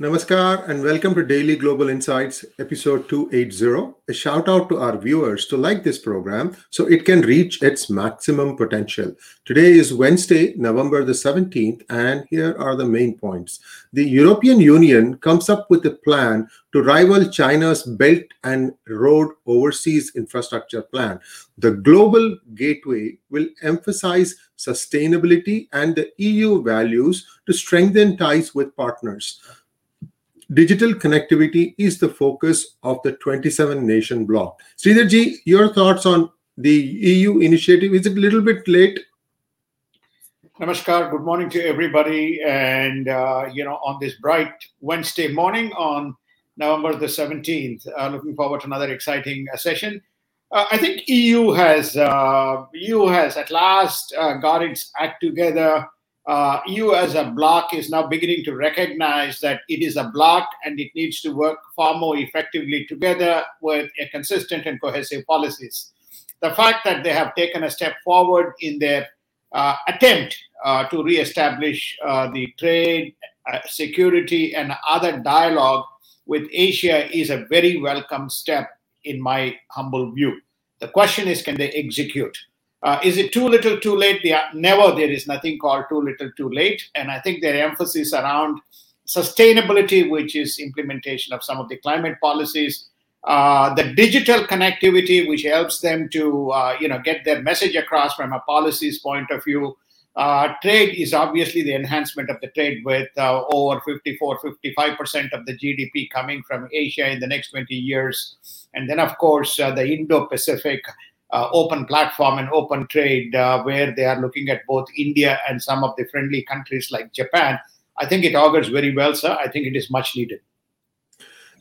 Namaskar and welcome to Daily Global Insights, episode 280. A shout out to our viewers to like this program so it can reach its maximum potential. Today is Wednesday, November the 17th, and here are the main points. The European Union comes up with a plan to rival China's Belt and Road Overseas Infrastructure Plan. The Global Gateway will emphasize sustainability and the EU values to strengthen ties with partners. Digital connectivity is the focus of the 27 nation bloc. Sridharji, your thoughts on the EU initiative? Is it a little bit late? Namaskar. Good morning to everybody. And, uh, you know, on this bright Wednesday morning on November the 17th, uh, looking forward to another exciting uh, session. Uh, I think EU has EU uh, has at last uh, got its act together uh, EU as a bloc is now beginning to recognize that it is a bloc and it needs to work far more effectively together with a consistent and cohesive policies. The fact that they have taken a step forward in their uh, attempt uh, to re-establish uh, the trade, uh, security, and other dialogue with Asia is a very welcome step in my humble view. The question is, can they execute? Uh, is it too little, too late? The, never there is nothing called too little, too late. And I think their emphasis around sustainability, which is implementation of some of the climate policies, uh, the digital connectivity, which helps them to uh, you know get their message across from a policies point of view. Uh, trade is obviously the enhancement of the trade with uh, over 54, 55% of the GDP coming from Asia in the next 20 years. And then, of course, uh, the Indo Pacific uh, open platform and open trade, uh, where they are looking at both India and some of the friendly countries like Japan, I think it augurs very well, sir. I think it is much needed.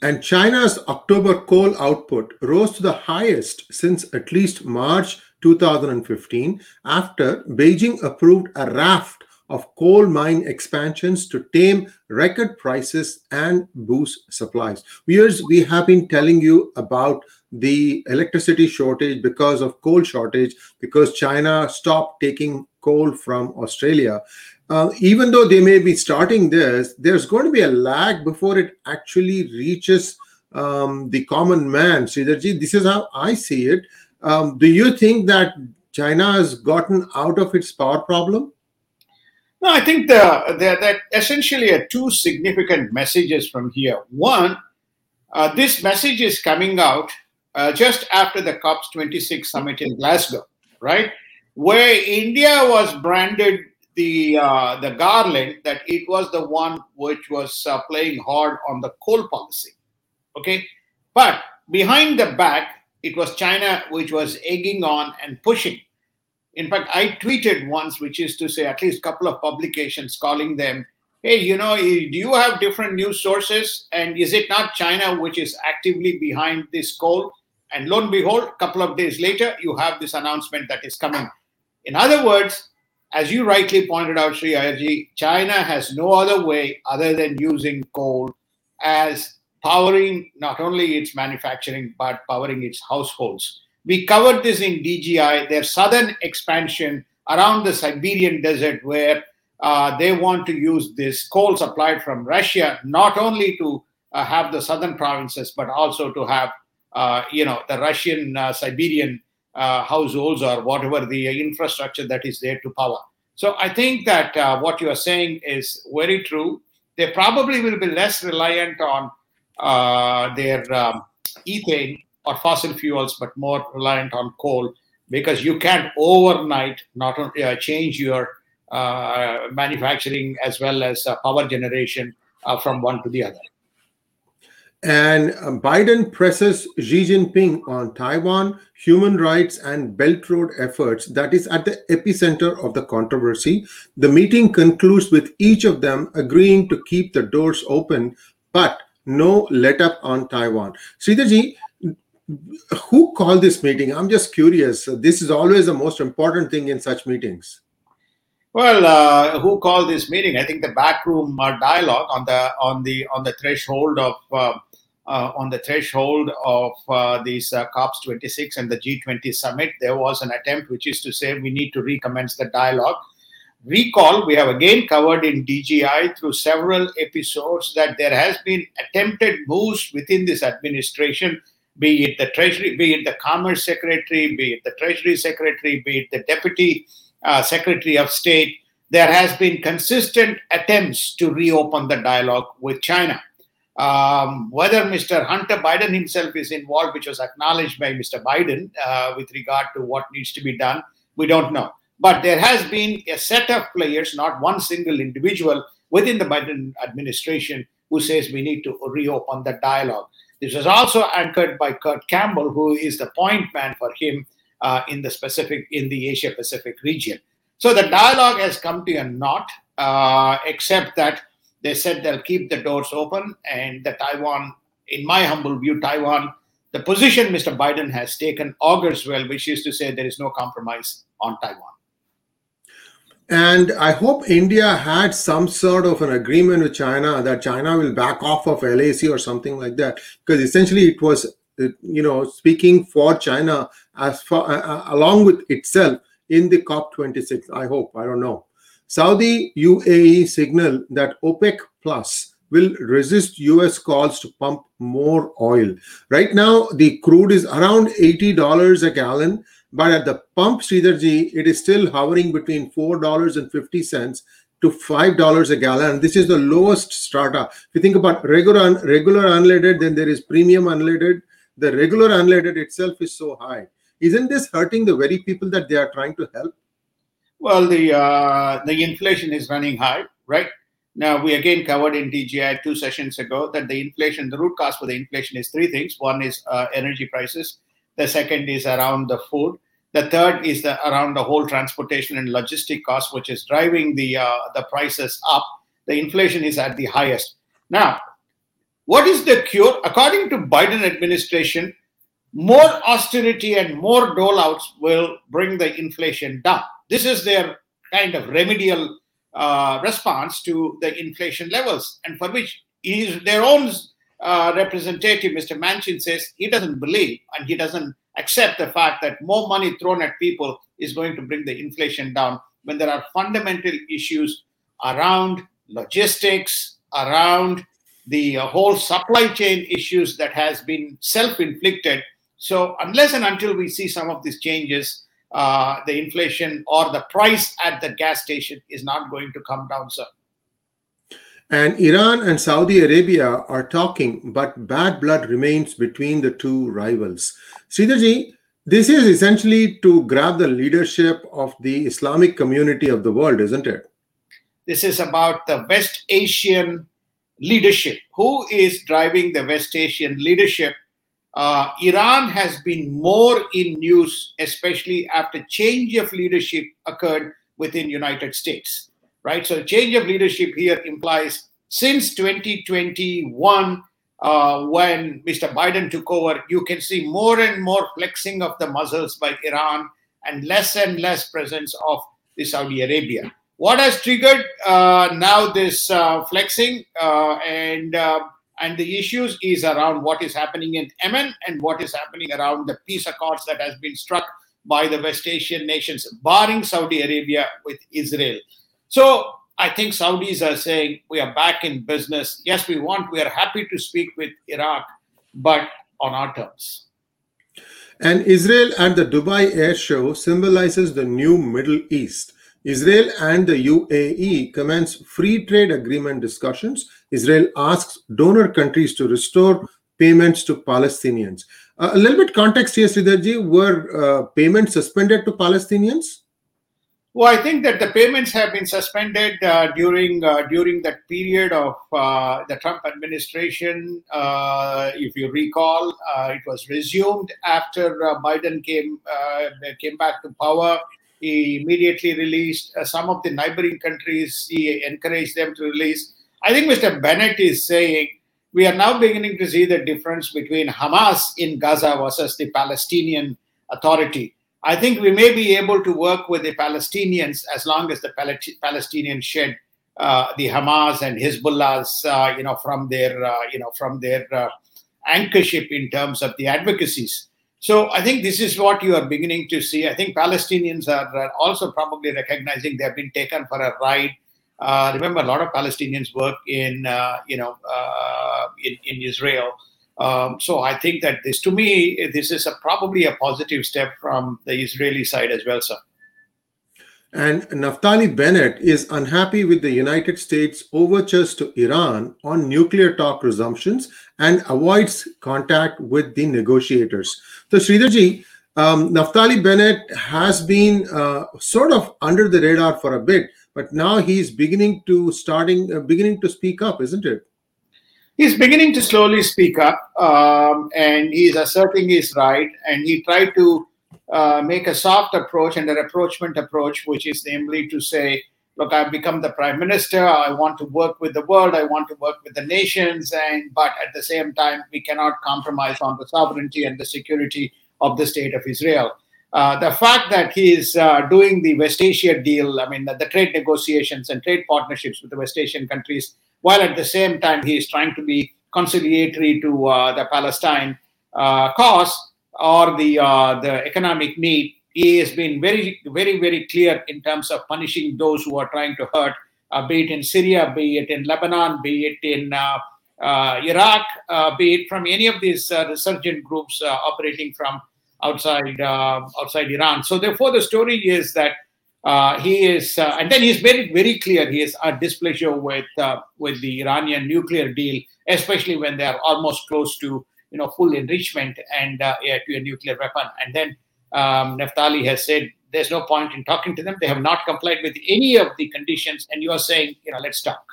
And China's October coal output rose to the highest since at least March 2015 after Beijing approved a raft of coal mine expansions to tame record prices and boost supplies. Viewers, we have been telling you about the electricity shortage because of coal shortage because China stopped taking coal from Australia. Uh, even though they may be starting this, there's going to be a lag before it actually reaches um, the common man. Sridharji, this is how I see it. Um, do you think that China has gotten out of its power problem? No, I think the, the, that essentially are two significant messages from here. One, uh, this message is coming out uh, just after the COP's 26 summit in Glasgow, right? Where India was branded the uh, the garland that it was the one which was uh, playing hard on the coal policy, okay? But behind the back, it was China which was egging on and pushing. In fact, I tweeted once, which is to say, at least a couple of publications calling them hey, you know, eh, do you have different news sources? And is it not China which is actively behind this coal? And lo and behold, a couple of days later, you have this announcement that is coming. In other words, as you rightly pointed out, Sri Ayarji, China has no other way other than using coal as powering not only its manufacturing, but powering its households. We covered this in DGI, their southern expansion around the Siberian desert, where uh, they want to use this coal supplied from Russia, not only to uh, have the southern provinces, but also to have uh, you know, the Russian uh, Siberian uh, households or whatever the infrastructure that is there to power. So I think that what you are saying is very true. They probably will be less reliant on their um, ethane or fossil fuels, but more reliant on coal because you can't overnight not only uh, change your uh, manufacturing as well as uh, power generation from one to the other. And um, Biden presses Xi Jinping on Taiwan, human rights, and Belt Road efforts that is at the epicenter of the controversy. The meeting concludes with each of them agreeing to keep the doors open, but no let up on Taiwan. Sridharji, who called this meeting? I'm just curious. This is always the most important thing in such meetings. Well, uh, who called this meeting? I think the backroom uh, dialogue on the on the on the threshold of uh, uh, on the threshold of uh, these uh, COPs 26 and the G20 summit, there was an attempt, which is to say we need to recommence the dialogue. recall, we have again covered in DGI through several episodes that there has been attempted moves within this administration, be it the Treasury, be it the Commerce Secretary, be it the Treasury Secretary, be it the Deputy uh, Secretary of State. There has been consistent attempts to reopen the dialogue with China. Um, whether Mr. Hunter Biden himself is involved, which was acknowledged by Mr. Biden uh, with regard to what needs to be done, we don't know. But there has been a set of players, not one single individual within the Biden administration who says we need to reopen the dialogue. This was also anchored by Kurt Campbell, who is the point man for him uh, in the specific in the Asia Pacific region. So the dialogue has come to a knot, uh, except that they said they'll keep the doors open, and the Taiwan, in my humble view, Taiwan, the position Mr. Biden has taken augurs well, which is to say there is no compromise on Taiwan. And I hope India had some sort of an agreement with China that China will back off of LAC or something like that, because essentially it was, you know, speaking for China as far uh, along with itself in the COP26. I hope. I don't know. Saudi UAE signal that OPEC Plus will resist US calls to pump more oil. Right now, the crude is around $80 a gallon, but at the pump, Sridharji, it is still hovering between $4.50 to $5 a gallon. This is the lowest strata. If you think about regular, regular unleaded, then there is premium unleaded. The regular unleaded itself is so high. Isn't this hurting the very people that they are trying to help? Well, the uh, the inflation is running high, right? Now we again covered in DGI two sessions ago that the inflation, the root cause for the inflation is three things. One is uh, energy prices. The second is around the food. The third is the, around the whole transportation and logistic cost, which is driving the uh, the prices up. The inflation is at the highest. Now, what is the cure? According to Biden administration, more austerity and more doleouts will bring the inflation down. This is their kind of remedial uh, response to the inflation levels, and for which is their own uh, representative, Mr. Manchin, says he doesn't believe and he doesn't accept the fact that more money thrown at people is going to bring the inflation down when there are fundamental issues around logistics, around the uh, whole supply chain issues that has been self-inflicted. So unless and until we see some of these changes, uh, the inflation or the price at the gas station is not going to come down, sir. And Iran and Saudi Arabia are talking, but bad blood remains between the two rivals. Sridharji, this is essentially to grab the leadership of the Islamic community of the world, isn't it? This is about the West Asian leadership. Who is driving the West Asian leadership? Uh, Iran has been more in news, especially after change of leadership occurred within United States, right? So change of leadership here implies since 2021, uh, when Mr. Biden took over, you can see more and more flexing of the muscles by Iran and less and less presence of the Saudi Arabia. What has triggered uh, now this uh, flexing uh, and uh, and the issues is around what is happening in Yemen and what is happening around the peace accords that has been struck by the West Asian nations, barring Saudi Arabia with Israel. So I think Saudis are saying we are back in business. Yes, we want, we are happy to speak with Iraq, but on our terms. And Israel at the Dubai Air Show symbolizes the new Middle East. Israel and the UAE commence free trade agreement discussions. Israel asks donor countries to restore payments to Palestinians. Uh, a little bit context here, Sridharji. Were uh, payments suspended to Palestinians? Well, I think that the payments have been suspended uh, during uh, during that period of uh, the Trump administration. Uh, if you recall, it was resumed after Biden came came back to power. He immediately released uh, some of the neighboring countries. He encouraged them to release. I think Mr. Bennett is saying we are now beginning to see the difference between Hamas in Gaza versus the Palestinian Authority. I think we may be able to work with the Palestinians as long as the Palestinians shed uh, the Hamas and Hezbollah's, uh, you know, from their, uh, you know, from their uh, anchorship in terms of the advocacies. So I think this is what you are beginning to see. I think Palestinians are also probably recognizing they have been taken for a ride. Uh, remember, a lot of Palestinians work in, uh, you know, uh, in, in Israel. Um, so I think that this, to me, this is a, probably a positive step from the Israeli side as well, sir. And Naftali Bennett is unhappy with the United States' overtures to Iran on nuclear talk resumptions and avoids contact with the negotiators. So, Sridharji, um, Naftali Bennett has been uh, sort of under the radar for a bit, but now he's beginning to starting uh, beginning to speak up, isn't it? He's beginning to slowly speak up, um, and he's asserting his right. And he tried to uh, make a soft approach and a rapprochement approach, which is namely to say, look, I've become the prime minister. I want to work with the world. I want to work with the nations. And but at the same time, we cannot compromise on the sovereignty and the security of the state of Israel. Uh, the fact that he is uh, doing the West Asia deal, I mean, the, the, trade negotiations and trade partnerships with the West Asian countries, while at the same time he is trying to be conciliatory to uh, the Palestine uh, cause, or the uh, the economic need, he has been very very very clear in terms of punishing those who are trying to hurt, be it in Syria, be it in Lebanon, be it in uh Iraq, uh, be it from any of these uh, resurgent groups operating from outside outside Iran. So therefore, the story is that. He is, and then he's very, very clear. He is at displeasure with with the Iranian nuclear deal, especially when they are almost close to you know full enrichment and uh, to a nuclear weapon. And then um, Naftali has said there's no point in talking to them. They have not complied with any of the conditions, and you are saying you know let's talk.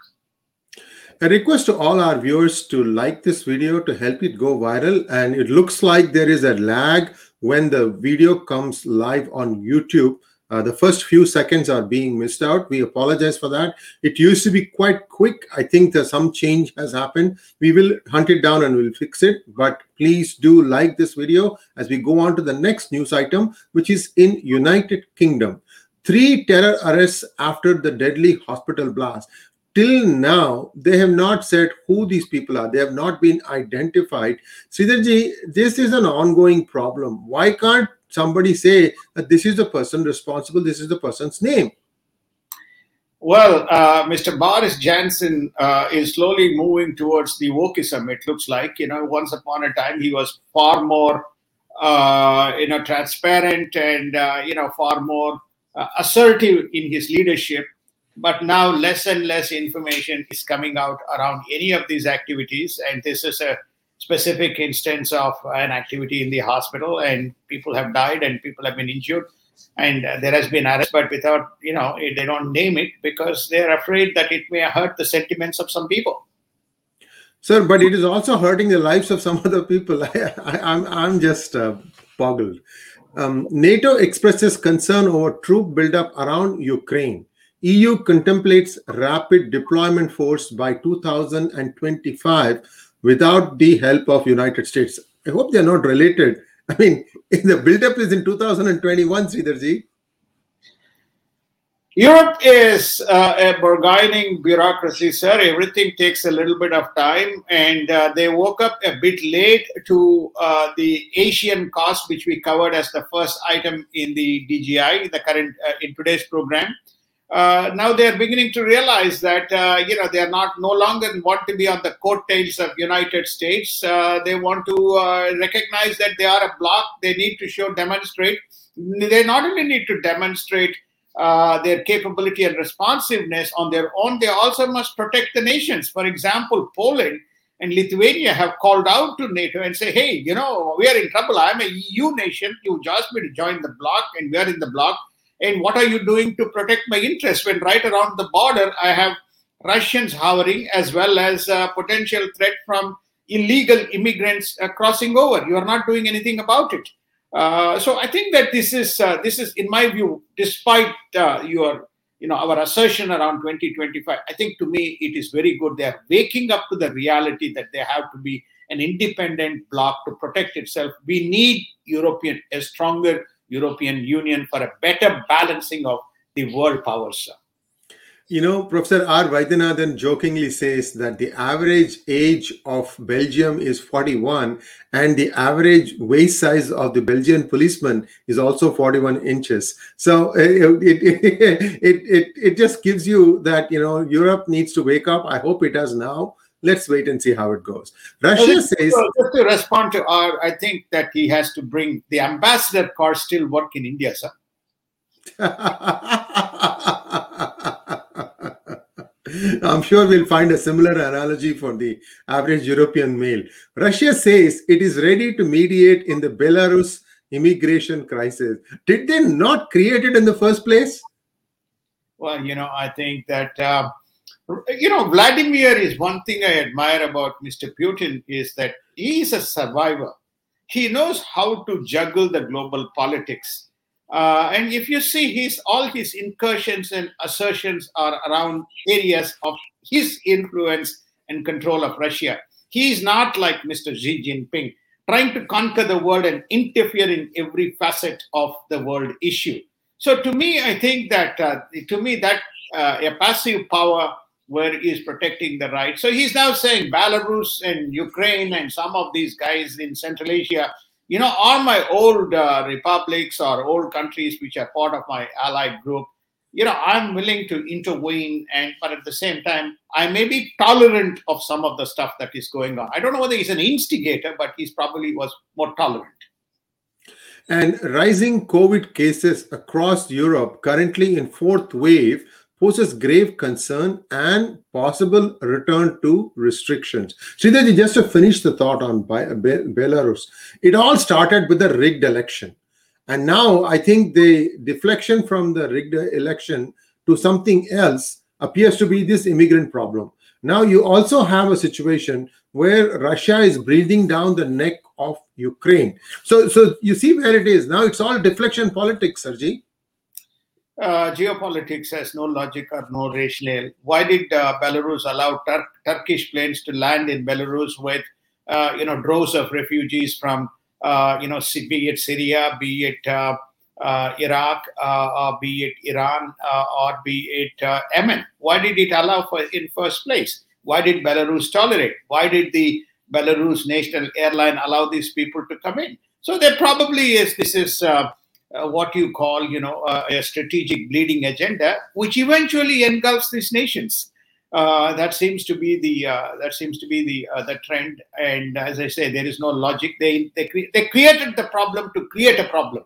A request to all our viewers to like this video to help it go viral. And it looks like there is a lag when the video comes live on YouTube. Uh, the first few seconds are being missed out. We apologize for that. It used to be quite quick. I think that some change has happened. We will hunt it down and we'll fix it. But please do like this video as we go on to the next news item, which is in United Kingdom. Three terror arrests after the deadly hospital blast. Till now, they have not said who these people are. They have not been identified. Sridharji, this is an ongoing problem. Why can't somebody say that this is the person responsible, this is the person's name? Well, uh, Mr. Boris Johnson uh, is slowly moving towards the wokeism. It looks like you know, once upon a time he was far more, uh, you know, transparent and uh, you know far more uh, assertive in his leadership. But now, less and less information is coming out around any of these activities, and this is a specific instance of an activity in the hospital and people have died and people have been injured and there has been arrest but without you know they don't name it because they're afraid that it may hurt the sentiments of some people. Sir but it is also hurting the lives of some other people. I, am I'm, I'm just uh, boggled. Um, nato expresses concern over troop buildup around ukraine. Eu contemplates rapid deployment force by 2025 without the help of United States. I hope they're not related. I mean, the buildup is in 2021, Sridharji. Europe is uh, a bargaining bureaucracy, sir. Everything takes a little bit of time, and uh, they woke up a bit late to uh, the Asian cost, which we covered as the first item in the DGI, the current uh, in today's program uh, now they are beginning to realize that uh, you know they are not no longer want to be on the coattails of United States. Uh, they want to uh, recognize that they are a bloc. They need to show demonstrate. They not only need to demonstrate uh, their capability and responsiveness on their own. They also must protect the nations. For example, Poland and Lithuania have called out to NATO and say, "Hey, you know we are in trouble. I'm a EU nation. You asked me to join the bloc, and we are in the bloc." And what are you doing to protect my interests when right around the border I have Russians hovering as well as a potential threat from illegal immigrants uh, crossing over. You are not doing anything about it. Uh, so I think that this is uh, this is in my view, despite uh, your you know our assertion around 2025, I think to me it is very good. They are waking up to the reality that they have to be an independent bloc to protect itself. We need European a stronger European Union for a better balancing of the world powers. You know, Professor R. Vaidyanathan jokingly says that the average age of Belgium is 41 and the average waist size of the Belgian policeman is also 41 inches. So it, it, it, it, it just gives you that, you know, Europe needs to wake up. I hope it does now. Let's wait and see how it goes. Russia Well, says, just to respond to our, I think that he has to bring the ambassador car still work in India, sir. I'm sure we'll find a similar analogy for the average European male. Russia says it is ready to mediate in the Belarus immigration crisis. Did they not create it in the first place? Well, you know, I think that uh, you know Vladimir is one thing I admire about Mr. Putin is that he is a survivor. He knows how to juggle the global politics. Uh, and if you see his all his incursions and assertions are around areas of his influence and control of Russia. He is not like Mr. Xi Jinping, trying to conquer the world and interfere in every facet of the world issue. So to me, I think that uh, to me that uh, a passive power where he is protecting the right. So he's now saying Belarus and Ukraine and some of these guys in Central Asia, you know, are my old uh, republics or old countries which are part of my allied group. You know, I'm willing to intervene, and but at the same time, I may be tolerant of some of the stuff that is going on. I don't know whether he's an instigator, but he's probably was more tolerant. And rising COVID cases across Europe, currently in fourth wave, poses grave concern and possible return to restrictions. Sridharji, just to finish the thought on Be- Be- Belarus, it all started with the rigged election. And now I think the deflection from the rigged election to something else appears to be this immigrant problem. Now you also have a situation where Russia is breathing down the neck of Ukraine. So, so you see where it is now. It's all deflection politics, Sergi. Uh, geopolitics has no logic or no rationale. Why did uh, Belarus allow Tur- Turkish planes to land in Belarus with, uh, you know, droves of refugees from, uh, you know, be it Syria, be it uh, Iraq, or be it Iran, or be it Yemen? Why did it allow for in first place? Why did Belarus tolerate? Why did the Belarus national airline allow these people to come in? So there probably is this is. Uh, what you call, you know, uh, a strategic bleeding agenda, which eventually engulfs these nations. Uh, that seems to be the that seems to be the the trend. And as I say, there is no logic. They they, cre- they created the problem to create a problem,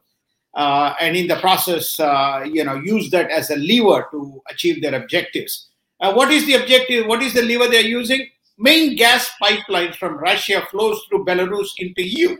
and in the process, you know, use that as a lever to achieve their objectives. what is the objective? What is the lever they are using? Main gas pipelines from Russia flows through Belarus into EU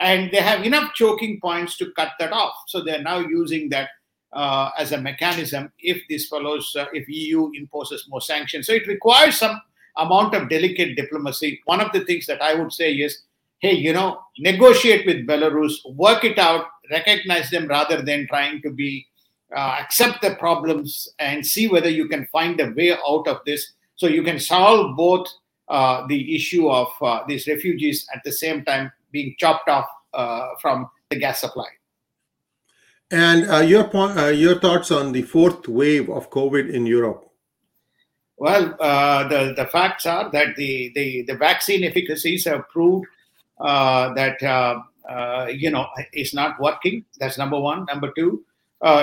and they have enough choking points to cut that off. So they're now using that uh, as a mechanism if this follows, uh, if EU imposes more sanctions. So it requires some amount of delicate diplomacy. One of the things that I would say is, hey, you know, negotiate with Belarus, work it out, recognize them rather than trying to be uh, accept the problems and see whether you can find a way out of this. So you can solve both uh, the issue of uh, these refugees at the same time being chopped off uh, from the gas supply. And uh, your point, uh, your thoughts on the fourth wave of COVID in Europe? Well, uh, the the facts are that the the, the vaccine efficacies have proved uh, that you know is not working. That's number one. Number two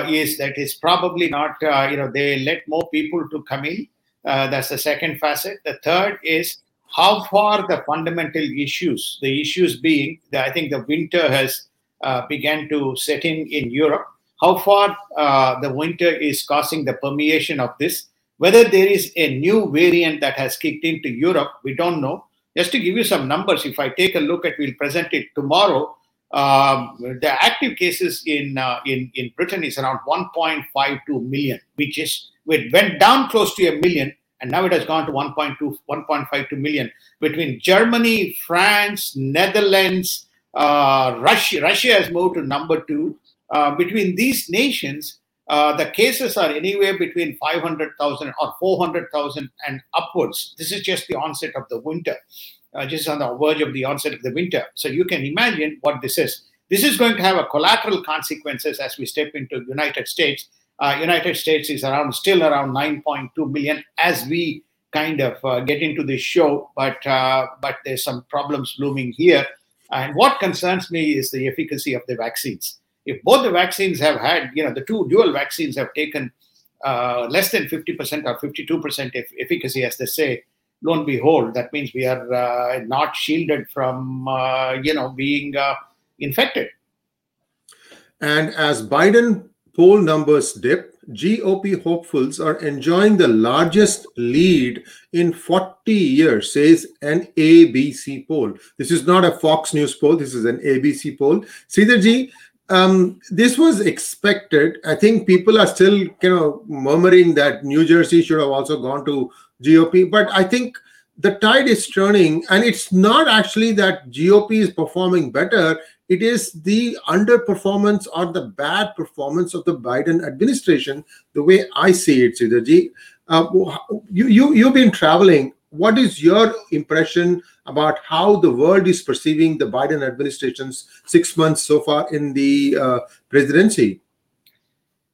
is that it's probably not. you know, they let more people to come in. that's the second facet. The third is how far the fundamental issues, the issues being that I think the winter has uh, began to set in in Europe, how far uh, the winter is causing the permeation of this, whether there is a new variant that has kicked into Europe, we don't know. Just to give you some numbers, if I take a look at, we'll present it tomorrow. Um, the active cases in, uh, in in Britain is around 1.52 million, which is it went down close to a million and now it has gone to 1.2 1.52 million between germany france netherlands uh, russia. Russia has moved to number two. Uh, between these nations uh, the cases are anywhere between 500000 or 400000 and upwards. This is just the onset of the winter uh, just on the verge of the onset of the winter. So you can imagine what this is. This is going to have a collateral consequences as we step into united states Uh, United States is around still around 9.2 million as we kind of uh, get into this show, but uh, but there's some problems looming here. And what concerns me is the efficacy of the vaccines. If both the vaccines have had, you know, the two dual vaccines have taken uh, less than 50% or 52% efficacy, as they say, lo and behold, that means we are uh, not shielded from, uh, you know, being uh, infected. And as Biden poll numbers dip, GOP hopefuls are enjoying the largest lead in 40 years, says an ABC poll. This is not a Fox News poll, this is an ABC poll. Sridharji, um, this was expected. I think people are still you know murmuring that New Jersey should have also gone to GOP, but I think the tide is turning, and it's not actually that GOP is performing better. It is the underperformance or the bad performance of the Biden administration, the way I see it, Sridharji. Uh, you, you, you've been traveling. What is your impression about how the world is perceiving the Biden administration's six months so far in the uh, presidency?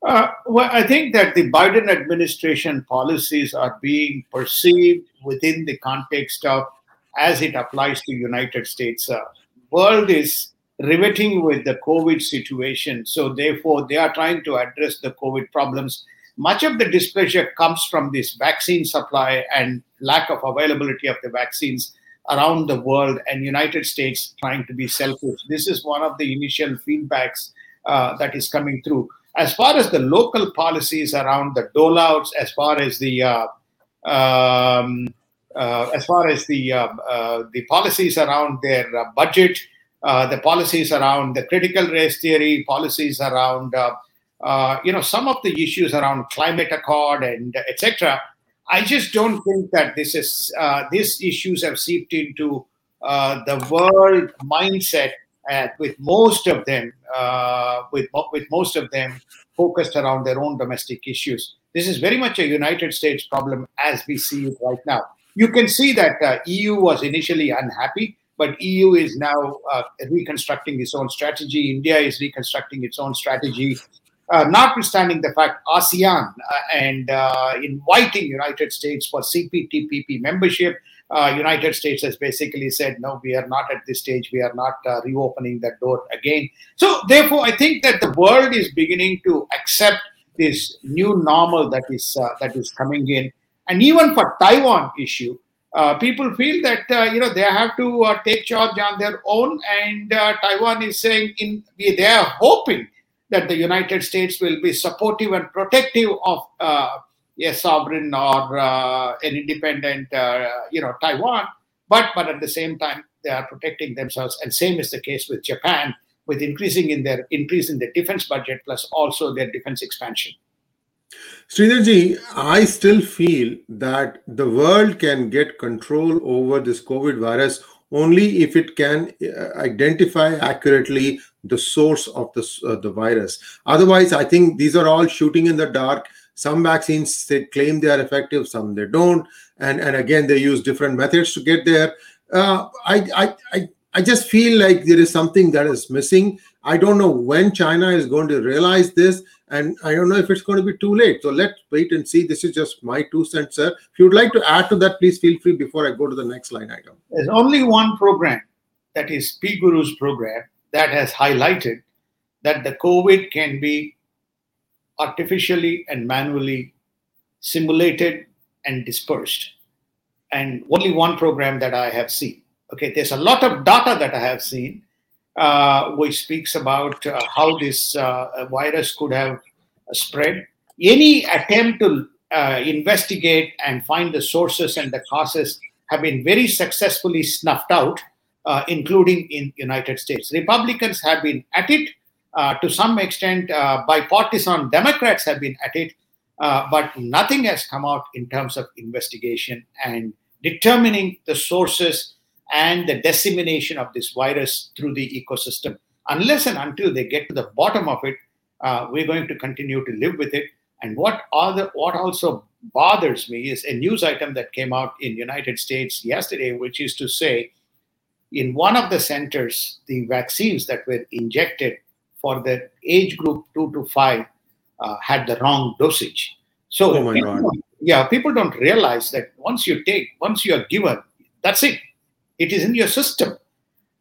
Uh, well, I think that the Biden administration policies are being perceived within the context of as it applies to United States. Uh, world is riveting with the COVID situation, so therefore they are trying to address the COVID problems. Much of the displeasure comes from this vaccine supply and lack of availability of the vaccines around the world and United States trying to be selfish. This is one of the initial feedbacks uh, that is coming through. As far as the local policies around the doleouts, as far as the uh, um, uh, as far as the uh, uh, the policies around their uh, budget, the policies around the critical race theory, policies around you know some of the issues around climate accord and etc I just don't think that this is uh, these issues have seeped into uh, the world mindset uh, with most of them uh, with with most of them focused around their own domestic issues. This is very much a United States problem as we see it right now. You can see that uh, EU was initially unhappy, but EU is now uh, reconstructing its own strategy. India is reconstructing its own strategy uh, notwithstanding the fact ASEAN uh, and uh, inviting United States for CPTPP membership, uh, United States has basically said, no, we are not at this stage. We are not uh, reopening that door again. So therefore, I think that the world is beginning to accept this new normal that is uh, that is coming in. And even for Taiwan issue, people feel that you know they have to take charge on their own, and Taiwan is saying in they are hoping that the United States will be supportive and protective of uh, a sovereign or uh, an independent, uh, you know, Taiwan. But but at the same time, they are protecting themselves. And same is the case with Japan, with increasing in their increase in their defense budget plus also their defense expansion. Sridharji, I still feel that the world can get control over this COVID virus only if it can uh, identify accurately the source of the, uh, the virus. Otherwise, I think these are all shooting in the dark. Some vaccines they claim they are effective, some they don't, and and again they use different methods to get there. Uh, I, I I I just feel like there is something that is missing. I don't know when China is going to realize this, and I don't know if it's going to be too late. So let's wait and see. This is just my two cents, sir. If you'd like to add to that, please feel free before I go to the next line item. There's only one program, that is PGurus' program, that has highlighted that the COVID can be artificially and manually simulated and dispersed. And only one program that I have seen. Okay, there's a lot of data that I have seen, uh, which speaks about uh, how this uh, virus could have spread. Any attempt to uh, investigate and find the sources and the causes have been very successfully snuffed out uh, including in United States. Republicans have been at it uh, to some extent. Uh, bipartisan Democrats have been at it, uh, but nothing has come out in terms of investigation and determining the sources and the dissemination of this virus through the ecosystem. Unless and until they get to the bottom of it, uh, we're going to continue to live with it. And what other, what also bothers me is a news item that came out in United States yesterday, which is to say in one of the centers, the vaccines that were injected for the age group two to five uh, had the wrong dosage. So, oh people yeah, people don't realize that once you take, once you are given, that's it. It is in your system.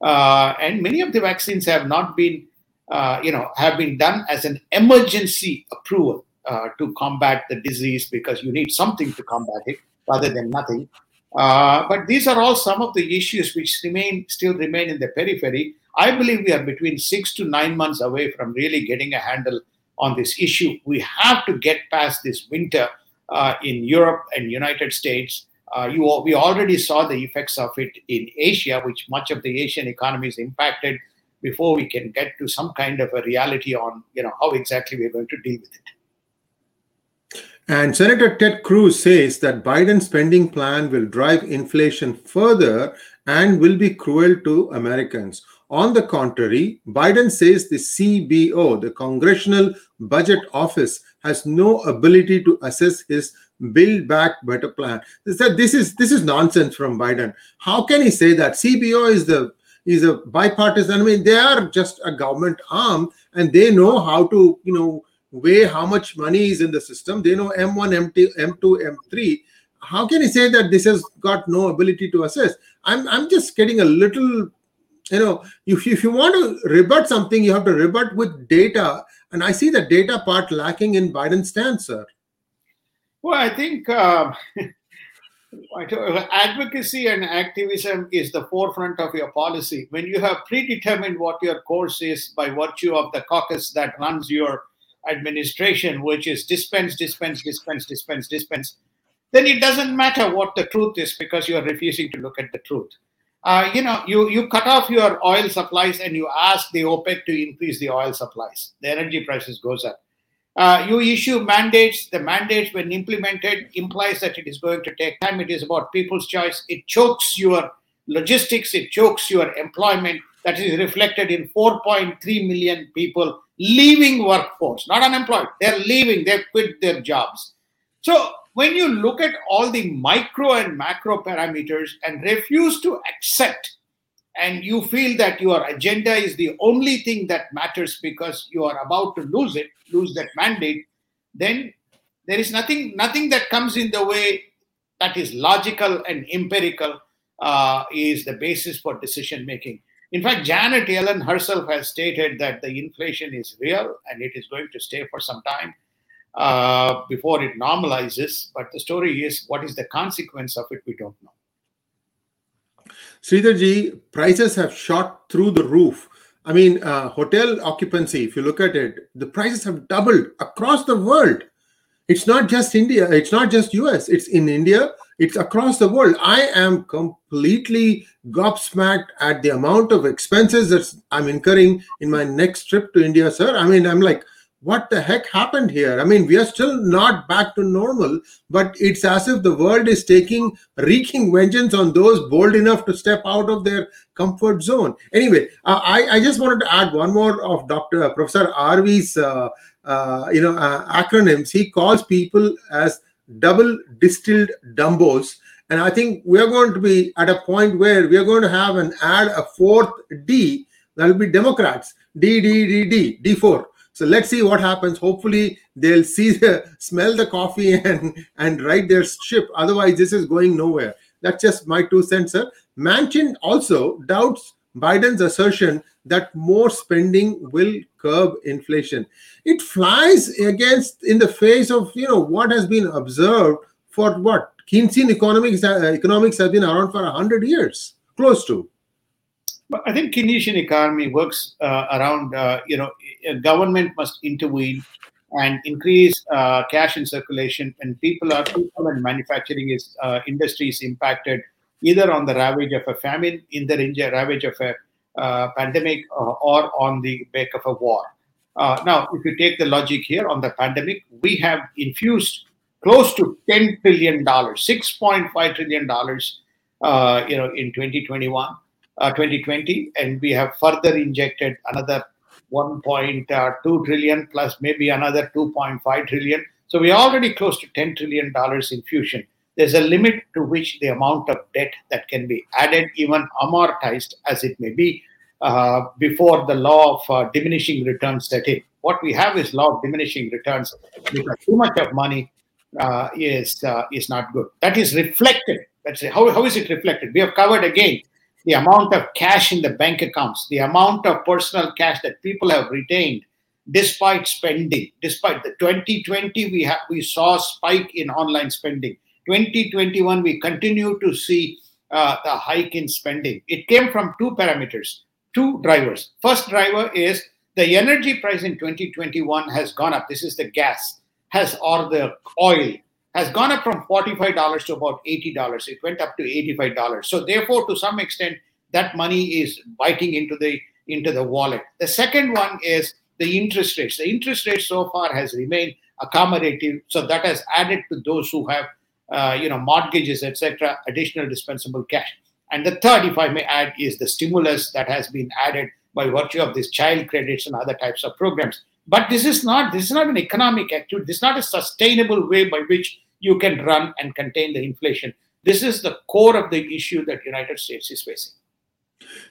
Uh, and many of the vaccines have not been, uh, you know, have been done as an emergency approval uh, to combat the disease because you need something to combat it rather than nothing. Uh, but these are all some of the issues which remain still remain in the periphery. I believe we are between six to nine months away from really getting a handle on this issue. We have to get past this winter uh, in Europe and United States. Uh, you, we already saw the effects of it in Asia, which much of the Asian economy is impacted. Before we can get to some kind of a reality on, you know, how exactly we're going to deal with it. And Senator Ted Cruz says that Biden's spending plan will drive inflation further and will be cruel to Americans. On the contrary, Biden says the CBO, the Congressional Budget Office, has no ability to assess his build back better plan. This is this is nonsense from Biden. How can he say that? CBO is the is a bipartisan. I mean, they are just a government arm, and they know how to you know weigh how much money is in the system. They know M1, M2, M2, M3. How can he say that this has got no ability to assess? I'm, I'm just getting a little, you know, if, if you want to rebut something, you have to rebut with data. And I see the data part lacking in Biden's stance, sir. Well, I think uh, advocacy and activism is the forefront of your policy. When you have predetermined what your course is by virtue of the caucus that runs your administration, which is dispense, dispense, dispense, dispense, dispense, then it doesn't matter what the truth is because you are refusing to look at the truth. Uh, you know, you, you cut off your oil supplies and you ask the OPEC to increase the oil supplies. The energy prices goes up. Uh, you issue mandates. The mandates, when implemented, implies that it is going to take time. It is about people's choice. It chokes your logistics. It chokes your employment. That is reflected in 4.3 million people leaving workforce, not unemployed. They're leaving, they've quit their jobs. So when you look at all the micro and macro parameters and refuse to accept and you feel that your agenda is the only thing that matters because you are about to lose it lose that mandate then there is nothing nothing that comes in the way that is logical and empirical uh, is the basis for decision making. In fact, Janet Yellen herself has stated that the inflation is real and it is going to stay for some time uh, before it normalizes. But the story is what is the consequence of it, we don't know. Sridharji, prices have shot through the roof. I mean, uh, hotel occupancy, if you look at it, the prices have doubled across the world. It's not just India, it's not just US, it's in India, it's across the world. I am completely gobsmacked at the amount of expenses that I'm incurring in my next trip to India, sir. I mean, I'm like, what the heck happened here? I mean, we are still not back to normal, but it's as if the world is taking wreaking vengeance on those bold enough to step out of their comfort zone. Anyway, uh, I, I just wanted to add one more of Dr. Uh, Professor RV's, uh, uh, you know, uh, acronyms. He calls people as double distilled dumbos. And I think we're going to be at a point where we're going to have an add a fourth D that'll be Democrats. D D D D D4. So let's see what happens. Hopefully they'll see the smell the coffee and and right their ship. Otherwise, this is going nowhere. That's just my two cents, sir. Manchin also doubts Biden's assertion that more spending will curb inflation. It flies against in the face of you know what has been observed for what Keynesian economics uh, economics has been around for hundred years, close to. But I think Keynesian economy works uh, around uh, you know government must intervene and increase uh, cash in circulation, and people are people and manufacturing is uh, industry is impacted either on the ravage of a famine, in the ravage of a uh, pandemic, uh, or on the back of a war. Now, if you take the logic here on the pandemic, we have infused close to ten trillion dollars, six point five trillion dollars, you know, in 2021, 2020, and we have further injected another 1.2 trillion plus maybe another 2.5 trillion. So we're already close to 10 trillion dollars infusion there's a limit to which the amount of debt that can be added, even amortized as it may be, uh, before the law of uh, diminishing returns set in. What we have is law of diminishing returns because too much of money uh, is uh, is not good. That is reflected. That's how, how is it reflected? We have covered again the amount of cash in the bank accounts, the amount of personal cash that people have retained despite spending. Despite the 2020, we have we saw a spike in online spending. 2021, we continue to see uh, the hike in spending. It came from two parameters, two drivers. First driver is the energy price in 2021 has gone up. This is the gas has or the oil has gone up from $45 to about $80. It went up to $85. So therefore, to some extent, that money is biting into the into the wallet. The second one is the interest rates. The interest rate so far has remained accommodative, so that has added to those who have uh, you know mortgages, etc., additional dispensable cash. And the third, if I may add, is the stimulus that has been added by virtue of these child credits and other types of programs. But this is not this is not an economic activity. This is not a sustainable way by which you can run and contain the inflation. This is the core of the issue that United States is facing.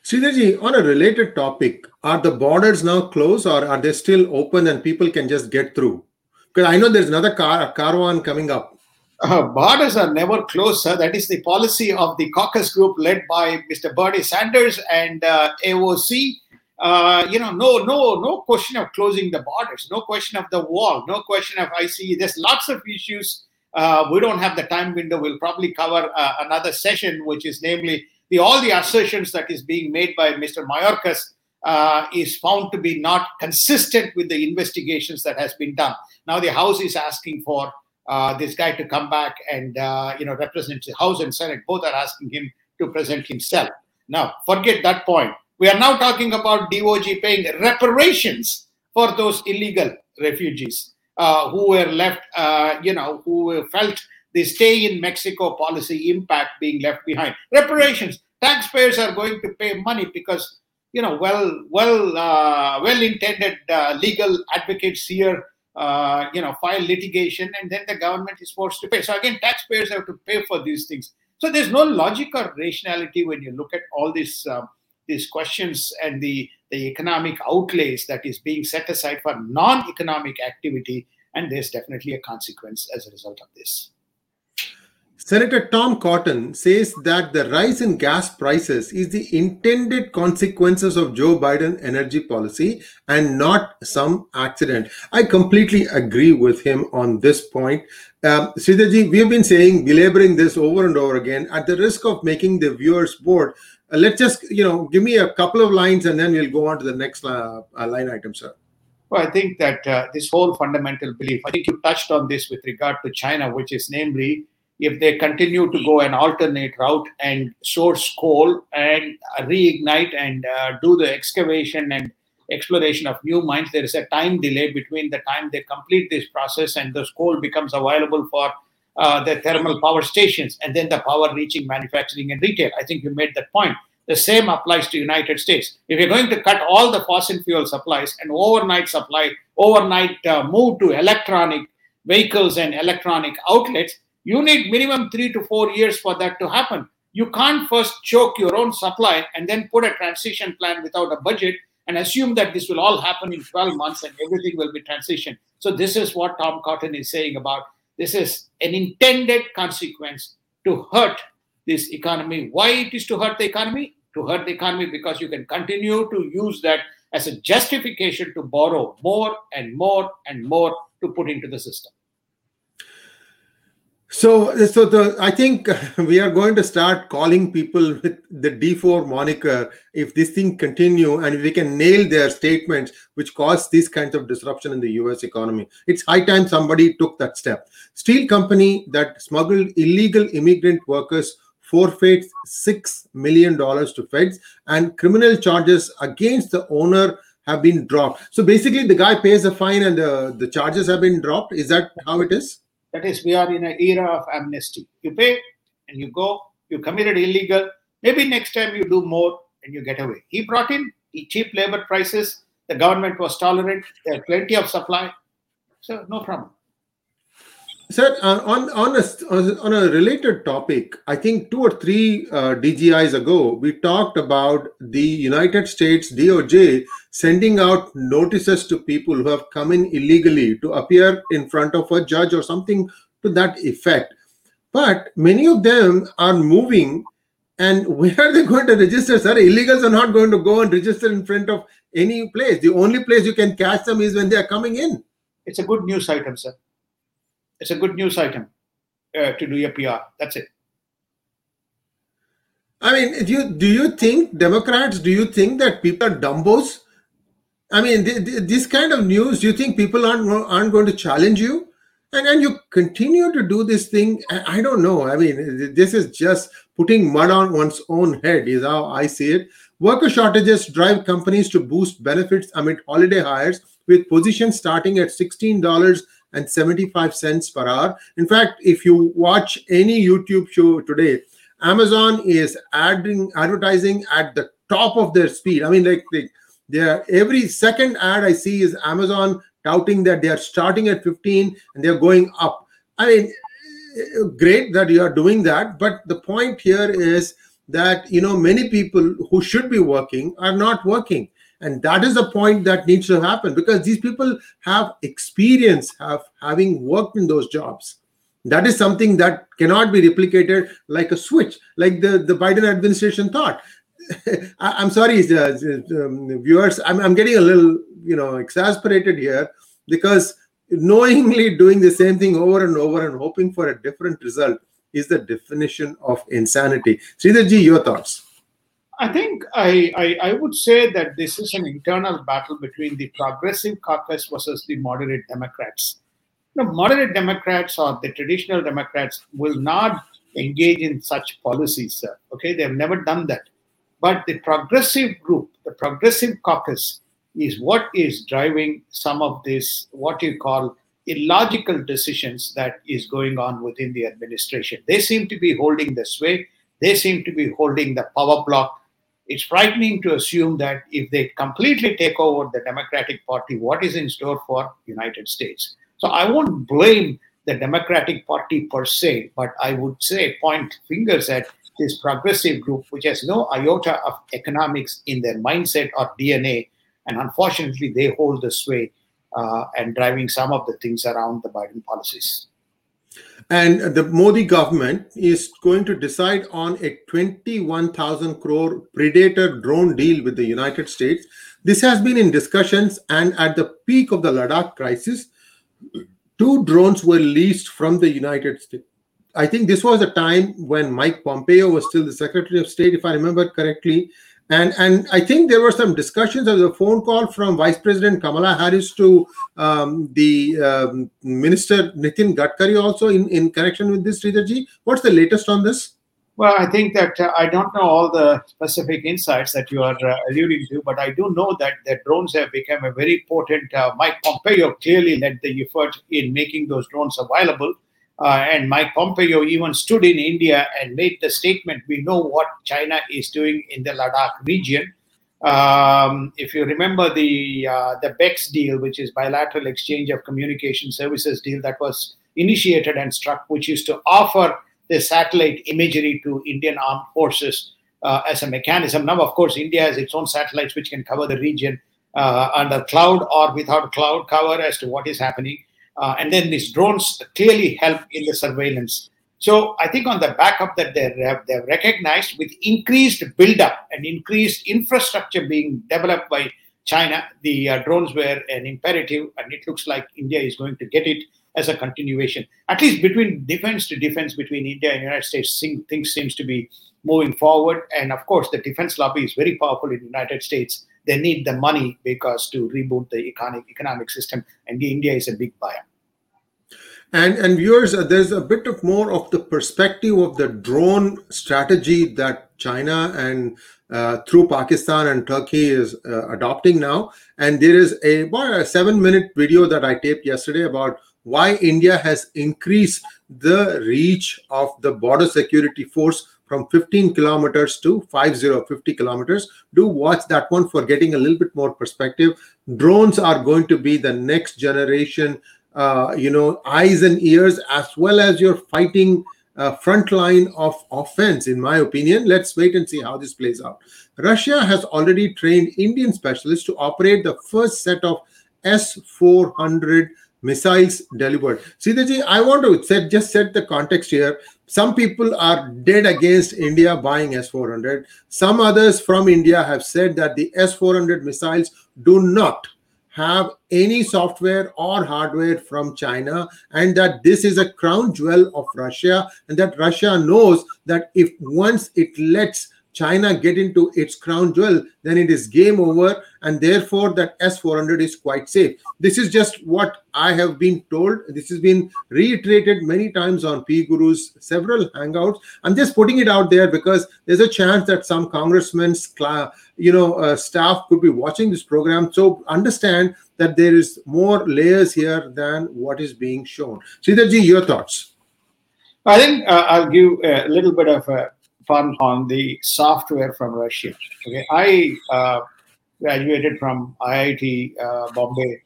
Sridharji, on a related topic, are the borders now closed or are they still open and people can just get through? Because I know there's another car caravan coming up. Uh, borders are never closed, sir. That is the policy of the caucus group led by Mr. Bernie Sanders and uh, AOC uh, you know, no, no, no question of closing the borders, no question of the wall, no question of ICE. There's lots of issues. Uh, we don't have the time window. We'll probably cover uh, another session, which is namely the all the assertions that is being made by Mr. Mayorkas uh, is found to be not consistent with the investigations that has been done. Now the House is asking for uh, this guy to come back and you know represent the House and Senate. Both are asking him to present himself. Now forget that point we are now talking about DOJ paying reparations for those illegal refugees uh, who were left, uh, you know, who felt the stay in Mexico policy impact being left behind. Reparations. Taxpayers are going to pay money because, you know, well, well, uh, well-intended uh, legal advocates here, uh, you know, file litigation, and then the government is forced to pay. So again, taxpayers have to pay for these things. So there's no logic or rationality when you look at all these. Um, these questions and the, the economic outlays that is being set aside for non-economic activity and there's definitely a consequence as a result of this Senator Tom Cotton says that the rise in gas prices is the intended consequences of Joe Biden energy policy and not some accident. I completely agree with him on this point. Um, Sridharji, we have been saying, belaboring this over and over again, at the risk of making the viewers bored, let's just, you know, give me a couple of lines and then we'll go on to the next uh, uh, line item, sir. Well, I think that uh, this whole fundamental belief, I think you touched on this with regard to China, which is namely if they continue to go an alternate route and source coal and reignite and uh, do the excavation and exploration of new mines, there is a time delay between the time they complete this process and the coal becomes available for uh, the thermal power stations and then the power reaching manufacturing and retail. I think you made that point. The same applies to United States. If you're going to cut all the fossil fuel supplies and overnight supply, overnight uh, move to electronic vehicles and electronic outlets, you need minimum three to four years for that to happen. You can't first choke your own supply and then put a transition plan without a budget and assume that this will all happen in 12 months and everything will be transitioned. So this is what Tom Cotton is saying about this is an intended consequence to hurt this economy. Why it is to hurt the economy? To hurt the economy because you can continue to use that as a justification to borrow more and more and more to put into the system. So, so the I think we are going to start calling people with the D4 moniker if this thing continue and we can nail their statements which cause these kinds of disruption in the U.S. economy. It's high time somebody took that step. Steel company that smuggled illegal immigrant workers forfeits six million dollars to feds, and criminal charges against the owner have been dropped. So basically, the guy pays a fine and the, the charges have been dropped. Is that how it is? That is, we are in an era of amnesty. You pay and you go, you committed illegal. Maybe next time you do more and you get away. He brought in cheap labor prices. The government was tolerant. There are plenty of supply. So, no problem. Sir, uh, on on a on a related topic, I think two or three uh, DGIs ago, we talked about the United States DOJ sending out notices to people who have come in illegally to appear in front of a judge or something to that effect. But many of them are moving, and where are they going to register? Sir, illegals are not going to go and register in front of any place. The only place you can catch them is when they are coming in. It's a good news item, sir it's a good news item uh, to do your PR. That's it. I mean, do you do you think Democrats? Do you think that people are dumbos? I mean, th- th- this kind of news. Do you think people aren't aren't going to challenge you? And and you continue to do this thing. I, I don't know. I mean, this is just putting mud on one's own head. Is how I see it. Worker shortages drive companies to boost benefits amid holiday hires, with positions starting at sixteen dollars and 75 cents per hour. In fact, if you watch any YouTube show today, Amazon is adding advertising at the top of their speed. I mean, like they, they every second ad I see is Amazon touting that they are starting at 15 and they're going up. I mean, great that you are doing that, but the point here is that you know many people who should be working are not working and that is the point that needs to happen because these people have experience have having worked in those jobs. That is something that cannot be replicated like a switch like the the biden administration thought. I, am sorry uh, um, viewers I'm, I'm getting a little you know exasperated here because knowingly doing the same thing over and over and hoping for a different result is the definition of insanity. Sridharji, your thoughts I think I, I, I, would say that this is an internal battle between the progressive caucus versus the moderate Democrats. The moderate Democrats or the traditional Democrats will not engage in such policies, sir. Okay, they have never done that. But the progressive group, the progressive caucus, is what is driving some of this, what you call illogical decisions that is going on within the administration. They seem to be holding the sway. They seem to be holding the power block it's frightening to assume that if they completely take over the Democratic Party, what is in store for United States? So I won't blame the Democratic Party per se, but I would say point fingers at this progressive group, which has no iota of economics in their mindset or DNA, and unfortunately they hold the sway uh, and driving some of the things around the Biden policies. And the Modi government is going to decide on a 21,000 crore Predator drone deal with the United States. This has been in discussions, and at the peak of the Ladakh crisis, two drones were leased from the United States. I think this was a time when Mike Pompeo was still the Secretary of State, if I remember correctly. And, and I think there were some discussions. Was a phone call from Vice President Kamala Harris to um, the um, Minister Nitin Gadkari also in, in connection with this, Sridharji. What's the latest on this? Well, I think that uh, I don't know all the specific insights that you are uh, alluding to, but I do know that the drones have become a very important. Uh, Mike Pompeo clearly led the effort in making those drones available. Uh, and Mike Pompeo even stood in India and made the statement we know what China is doing in the Ladakh region. Um, if you remember the uh, the BEX deal, which is bilateral exchange of communication services deal that was initiated and struck, which is to offer the satellite imagery to Indian armed forces uh, as a mechanism. Now, of course, India has its own satellites which can cover the region uh, under cloud or without cloud cover as to what is happening. Uh, and then these drones clearly help in the surveillance. So I think on the back of that, they have they've recognized with increased build-up and increased infrastructure being developed by China, the uh, drones were an imperative, and it looks like India is going to get it as a continuation. At least between defense to defense between India and United States, things seems to be moving forward. And of course, the defense lobby is very powerful in the United States. They need the money because to reboot the economic economic system, and India is a big buyer. And and viewers, uh, there's a bit of more of the perspective of the drone strategy that China and uh, through Pakistan and Turkey is uh, adopting now. And there is a about a seven minute video that I taped yesterday about why India has increased the reach of the border security force from 15 kilometers to 50 50 kilometers do watch that one for getting a little bit more perspective drones are going to be the next generation uh, you know, eyes and ears as well as your fighting uh, front line of offense, in my opinion. Let's wait and see how this plays out. Russia has already trained Indian specialists to operate the first set of S 400 missiles delivered. Sridharji, I want to set, just set the context here. Some people are dead against India buying S 400. Some others from India have said that the S 400 missiles do not have any software or hardware from China, and that this is a crown jewel of Russia, and that Russia knows that if once it lets China get into its crown jewel, then it is game over, and therefore that S400 is quite safe. This is just what I have been told. This has been reiterated many times on PGurus' several hangouts. I'm just putting it out there because there's a chance that some congressmen's, you know, uh, staff could be watching this program. So understand that there is more layers here than what is being shown. Sridharji, your thoughts? I think uh, I'll give a little bit of a fun on the software from Russia. Okay, I uh, graduated from IIT uh, Bombay,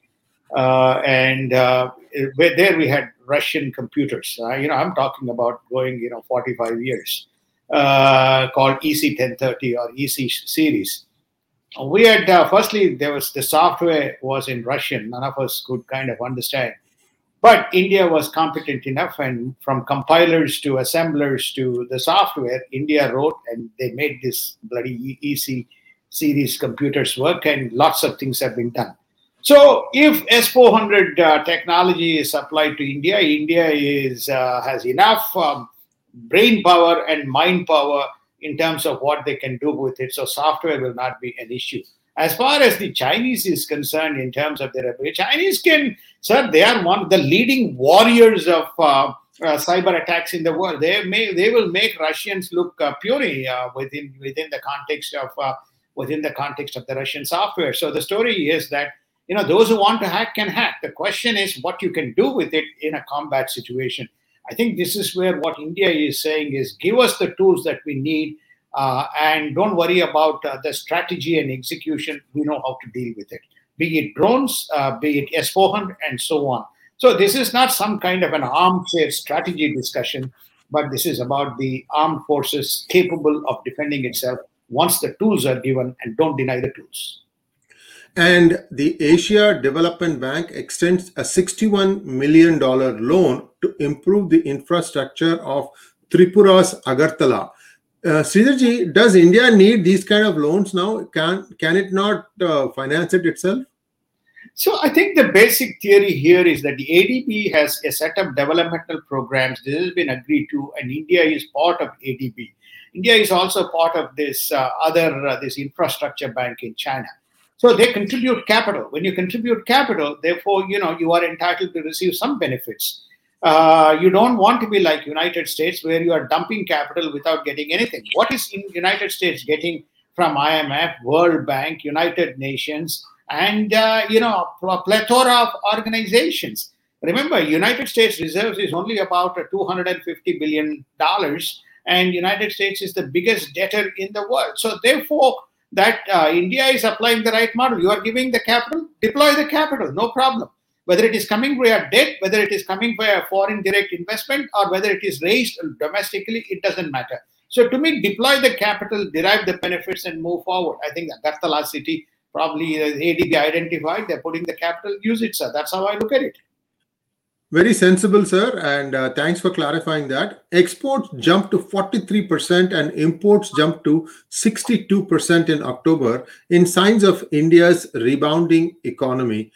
uh, and uh, there we had Russian computers. Uh, you know, I'm talking about going, you know, 45 years, uh, called EC 1030 or EC series. We had firstly there was the software was in Russian. None of us could kind of understand but India was competent enough, and from compilers to assemblers to the software, India wrote and they made this bloody EC series computers work, and lots of things have been done. So, if S400 uh, technology is applied to India, India is uh, has enough um, brain power and mind power in terms of what they can do with it. So, software will not be an issue as far as the Chinese is concerned, in terms of their ability, Chinese can, sir, they are one of the leading warriors of uh, uh, cyber attacks in the world. They may, they will make Russians look uh, puny uh, within within the context of within the context of the Russian software. So the story is that you know those who want to hack can hack. The question is what you can do with it in a combat situation. I think this is where what India is saying is give us the tools that we need uh, and don't worry about uh, the strategy and execution. We know how to deal with it, be it drones, uh, be it S400, and so on. So, this is not some kind of an armchair strategy discussion, but this is about the armed forces capable of defending itself once the tools are given and don't deny the tools. And the Asia Development Bank extends a $61 million loan to improve the infrastructure of Tripura's Agartala uh, Sridharji, does India need these kind of loans now? Can can it not uh, finance it itself? So I think the basic theory here is that the ADB has a set of developmental programs. This has been agreed to, and India is part of ADB. India is also part of this uh, other uh, this infrastructure bank in China. So they contribute capital. When you contribute capital, therefore you know you are entitled to receive some benefits. Uh, you don't want to be like United States where you are dumping capital without getting anything. What is in United States getting from IMF, World Bank, United Nations, and uh, you know a plethora of organizations. Remember, United States reserves is only about 250 billion dollars, and United States is the biggest debtor in the world. So therefore, that uh, India is applying the right model. You are giving the capital, deploy the capital, no problem whether it is coming via debt, whether it is coming via foreign direct investment, or whether it is raised domestically, it doesn't matter. So to me, deploy the capital, derive the benefits, and move forward. I think that's the last city probably the ADB identified. They're putting the capital, use it, sir. That's how I look at it. Very sensible, sir, and uh, thanks for clarifying that. Exports jumped to 43% and imports jumped to 62% in October in signs of India's rebounding economy.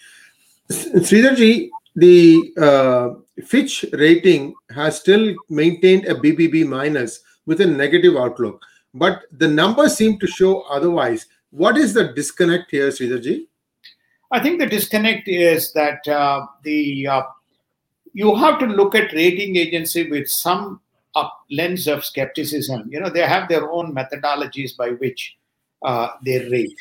Sridharji, the uh, Fitch rating has still maintained a BBB minus with a negative outlook, but the numbers seem to show otherwise. What is the disconnect here, Sridharji? I think the disconnect is that uh, the uh, you have to look at rating agency with some uh, lens of skepticism. You know, they have their own methodologies by which uh, they rate.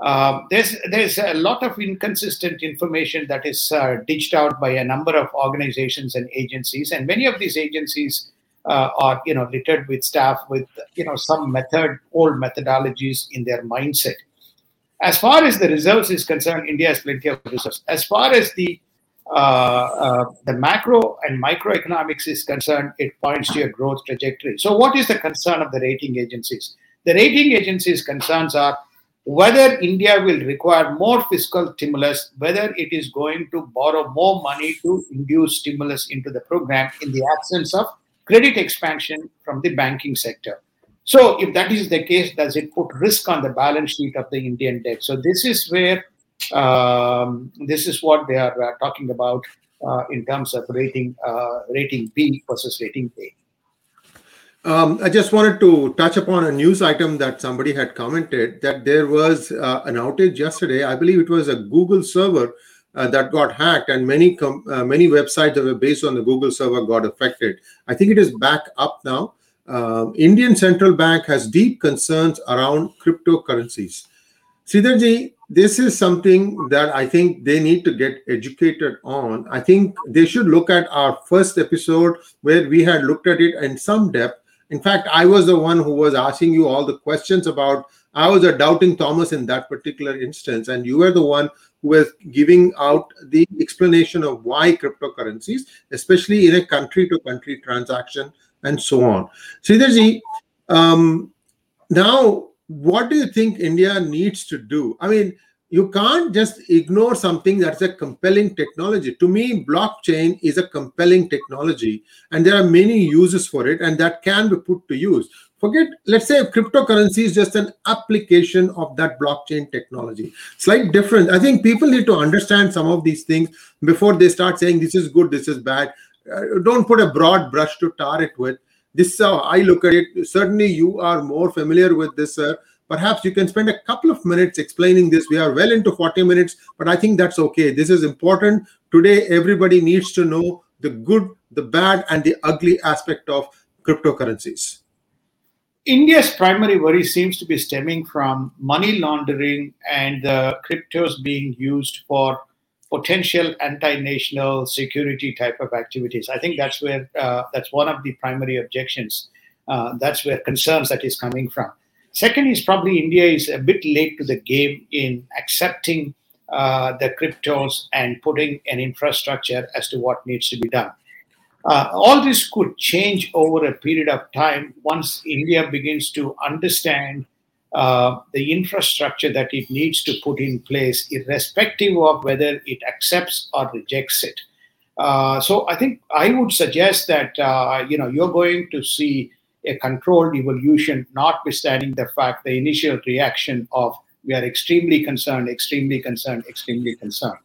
Uh, there's there's a lot of inconsistent information that is uh, dished out by a number of organizations and agencies, and many of these agencies uh, are you know littered with staff with you know some method old methodologies in their mindset. As far as the reserves is concerned, India has plenty of reserves. As far as the uh, uh, the macro and microeconomics is concerned, it points to a growth trajectory. So, what is the concern of the rating agencies? The rating agencies' concerns are whether India will require more fiscal stimulus, whether it is going to borrow more money to induce stimulus into the program in the absence of credit expansion from the banking sector. So, if that is the case, does it put risk on the balance sheet of the Indian debt? So, this is where um, this is what they are uh, talking about uh, in terms of rating uh, rating B versus rating A. Um, I just wanted to touch upon a news item that somebody had commented that there was uh, an outage yesterday. I believe it was a Google server uh, that got hacked, and many com- uh, many websites that were based on the Google server got affected. I think it is back up now. Um, Indian Central Bank has deep concerns around cryptocurrencies. Sridharji, this is something that I think they need to get educated on. I think they should look at our first episode where we had looked at it in some depth in fact, I was the one who was asking you all the questions about. I was a doubting Thomas in that particular instance, and you were the one who was giving out the explanation of why cryptocurrencies, especially in a country to country transaction, and so on. Sridharji, um, now what do you think India needs to do? I mean, you can't just ignore something that's a compelling technology. To me, blockchain is a compelling technology, and there are many uses for it, and that can be put to use. Forget, let's say cryptocurrency is just an application of that blockchain technology. Slight difference. I think people need to understand some of these things before they start saying this is good, this is bad. Uh, don't put a broad brush to tar it with. This is how I look at it. Certainly, you are more familiar with this, sir perhaps you can spend a couple of minutes explaining this. We are well into 40 minutes but i think that's okay. This is important. Today everybody needs to know the good the bad and the ugly aspect of cryptocurrencies. India's primary worry seems to be stemming from money laundering and the cryptos being used for potential anti-national security type of activities. I think that's where uh, that's one of the primary objections uh, that's where concerns that is coming from Second is probably India is a bit late to the game in accepting uh, the cryptos and putting an infrastructure as to what needs to be done. Uh, all this could change over a period of time once India begins to understand uh, the infrastructure that it needs to put in place, irrespective of whether it accepts or rejects it. Uh, so I think I would suggest that uh, you know you're going to see a controlled evolution, notwithstanding the fact the initial reaction of we are extremely concerned, extremely concerned, extremely concerned.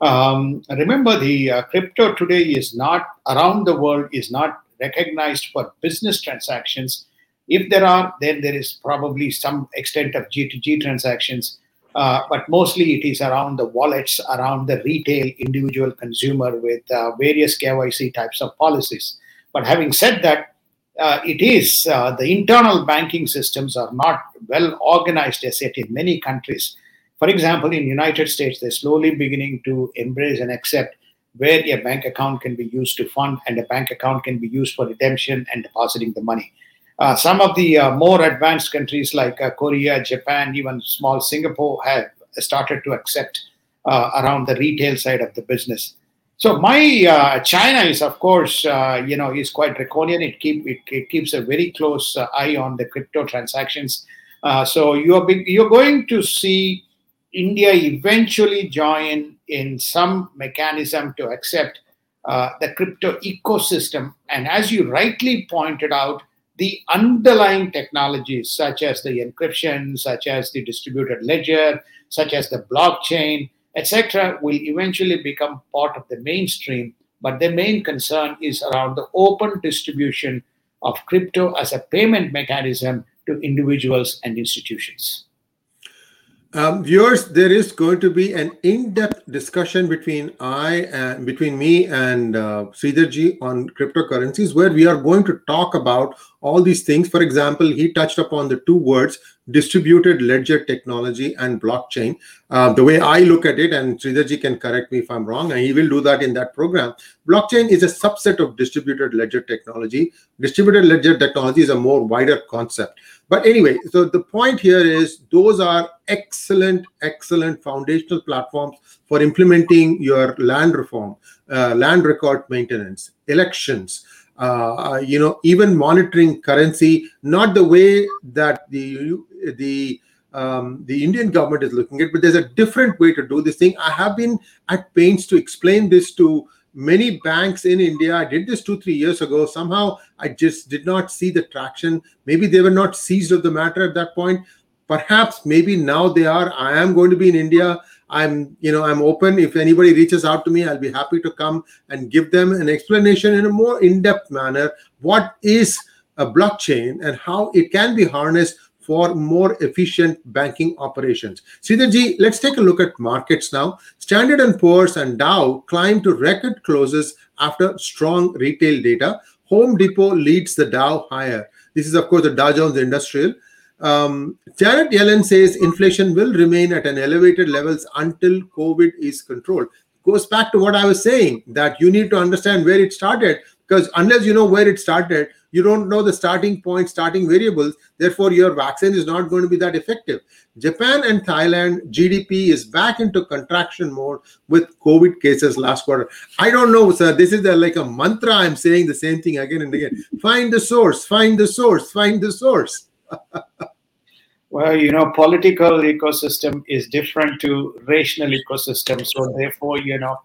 Um, remember, the uh, crypto today is not around the world is not recognized for business transactions. If there are, then there is probably some extent of G2G transactions, uh, but mostly it is around the wallets, around the retail individual consumer with uh, various KYC types of policies. But having said that, uh, it is uh, the internal banking systems are not well organized as yet in many countries. For example, in United States, they're slowly beginning to embrace and accept where a bank account can be used to fund and a bank account can be used for redemption and depositing the money. Uh, some of the uh, more advanced countries like uh, Korea, Japan, even small Singapore have started to accept uh, around the retail side of the business. So my uh, China is, of course, uh, you know, is quite draconian. It keep it, it keeps a very close uh, eye on the crypto transactions. Uh, so you're you're going to see India eventually join in some mechanism to accept uh, the crypto ecosystem. And as you rightly pointed out, the underlying technologies such as the encryption, such as the distributed ledger, such as the blockchain etc., will eventually become part of the mainstream. But the main concern is around the open distribution of crypto as a payment mechanism to individuals and institutions. Um, viewers, there is going to be an in-depth discussion between I and between me and uh, Sridharji on cryptocurrencies, where we are going to talk about all these things. For example, he touched upon the two words distributed ledger technology and blockchain. Uh, the way I look at it, and Sridharji can correct me if I'm wrong, and he will do that in that program. Blockchain is a subset of distributed ledger technology. Distributed ledger technology is a more wider concept. But anyway, so the point here is those are excellent, excellent foundational platforms for implementing your land reform, uh, land record maintenance, elections, uh, you know, even monitoring currency, not the way that the the um, the Indian government is looking at, but there's a different way to do this thing. I have been at pains to explain this to many banks in India. I did this two, three years ago. Somehow I just did not see the traction. Maybe they were not seized of the matter at that point. Perhaps maybe now they are. I am going to be in India. I'm, you know, I'm open. If anybody reaches out to me, I'll be happy to come and give them an explanation in a more in-depth manner. What is a blockchain and how it can be harnessed for more efficient banking operations. Sridharji, let's take a look at markets now. Standard & Poor's and Dow climbed to record closes after strong retail data. Home Depot leads the Dow higher. This is, of course, the Dow Jones Industrial. Um, Janet Yellen says inflation will remain at an elevated levels until COVID is controlled. Goes back to what I was saying that you need to understand where it started because unless you know where it started, you don't know the starting point, starting variables. Therefore, your vaccine is not going to be that effective. Japan and Thailand GDP is back into contraction mode with COVID cases last quarter. I don't know, sir. This is a, like a mantra. I'm saying the same thing again and again. Find the source, find the source, find the source. well, you know, political ecosystem is different to rational ecosystem. So therefore, you know,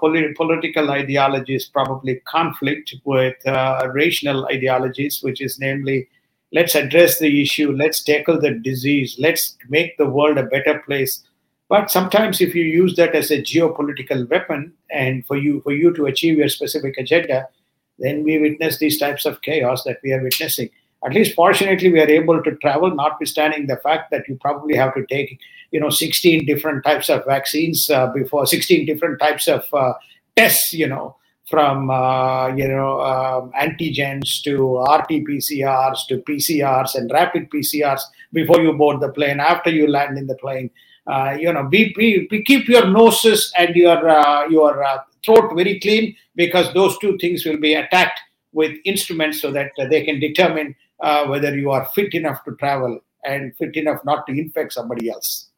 polit- political ideologies probably conflict with uh, rational ideologies, which is namely, let's address the issue, let's tackle the disease, let's make the world a better place. But sometimes, if you use that as a geopolitical weapon, and for you for you to achieve your specific agenda, then we witness these types of chaos that we are witnessing at least fortunately we are able to travel notwithstanding the fact that you probably have to take you know 16 different types of vaccines uh, before 16 different types of uh, tests you know from uh, you know um, antigens to rt-pcrs to pcrs and rapid pcrs before you board the plane after you land in the plane. Uh, you know be, be, be, keep your noses and your uh, your uh, throat very clean because those two things will be attacked with instruments so that they can determine uh, whether you are fit enough to travel and fit enough not to infect somebody else.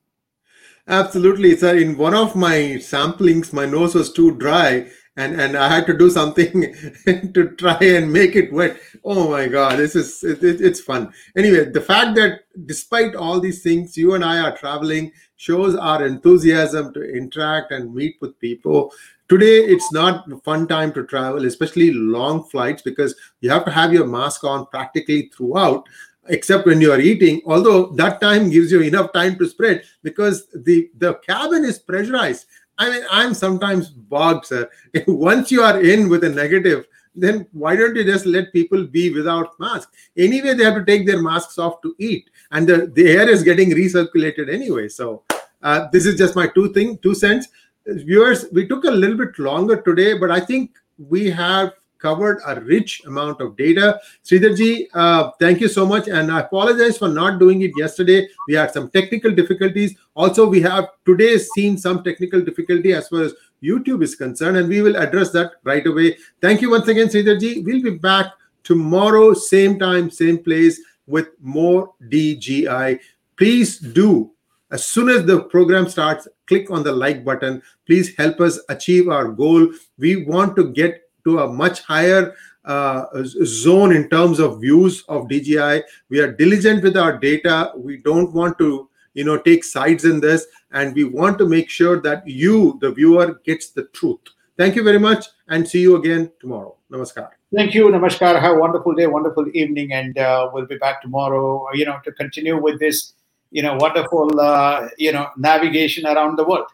Absolutely, sir. In one of my samplings, my nose was too dry, and and I had to do something to try and make it wet. Oh my God, this is it, it, it's fun. Anyway, the fact that despite all these things, you and I are traveling shows our enthusiasm to interact and meet with people today it's not a fun time to travel especially long flights because you have to have your mask on practically throughout except when you are eating although that time gives you enough time to spread because the the cabin is pressurized. I mean i'm sometimes bogged sir. Once you are in with a negative then why don't you just let people be without mask? Anyway they have to take their masks off to eat and the, the air is getting recirculated anyway. So uh, this is just my two thing two cents viewers, we took a little bit longer today, but I think we have covered a rich amount of data. Sridharji, uh, thank you so much. And I apologize for not doing it yesterday. We had some technical difficulties. Also, we have today seen some technical difficulty as far as YouTube is concerned, and we will address that right away. Thank you once again, Sridharji. We'll be back tomorrow, same time, same place with more DGI. Please do as soon as the program starts, click on the like button. Please help us achieve our goal. We want to get to a much higher uh, zone in terms of views of DGI. We are diligent with our data. We don't want to, you know, take sides in this, and we want to make sure that you, the viewer, gets the truth. Thank you very much, and see you again tomorrow. Namaskar. Thank you. Namaskar. Have a wonderful day, wonderful evening, and uh, we'll be back tomorrow. You know, to continue with this you know wonderful uh, you know navigation around the world.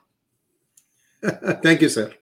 Thank you sir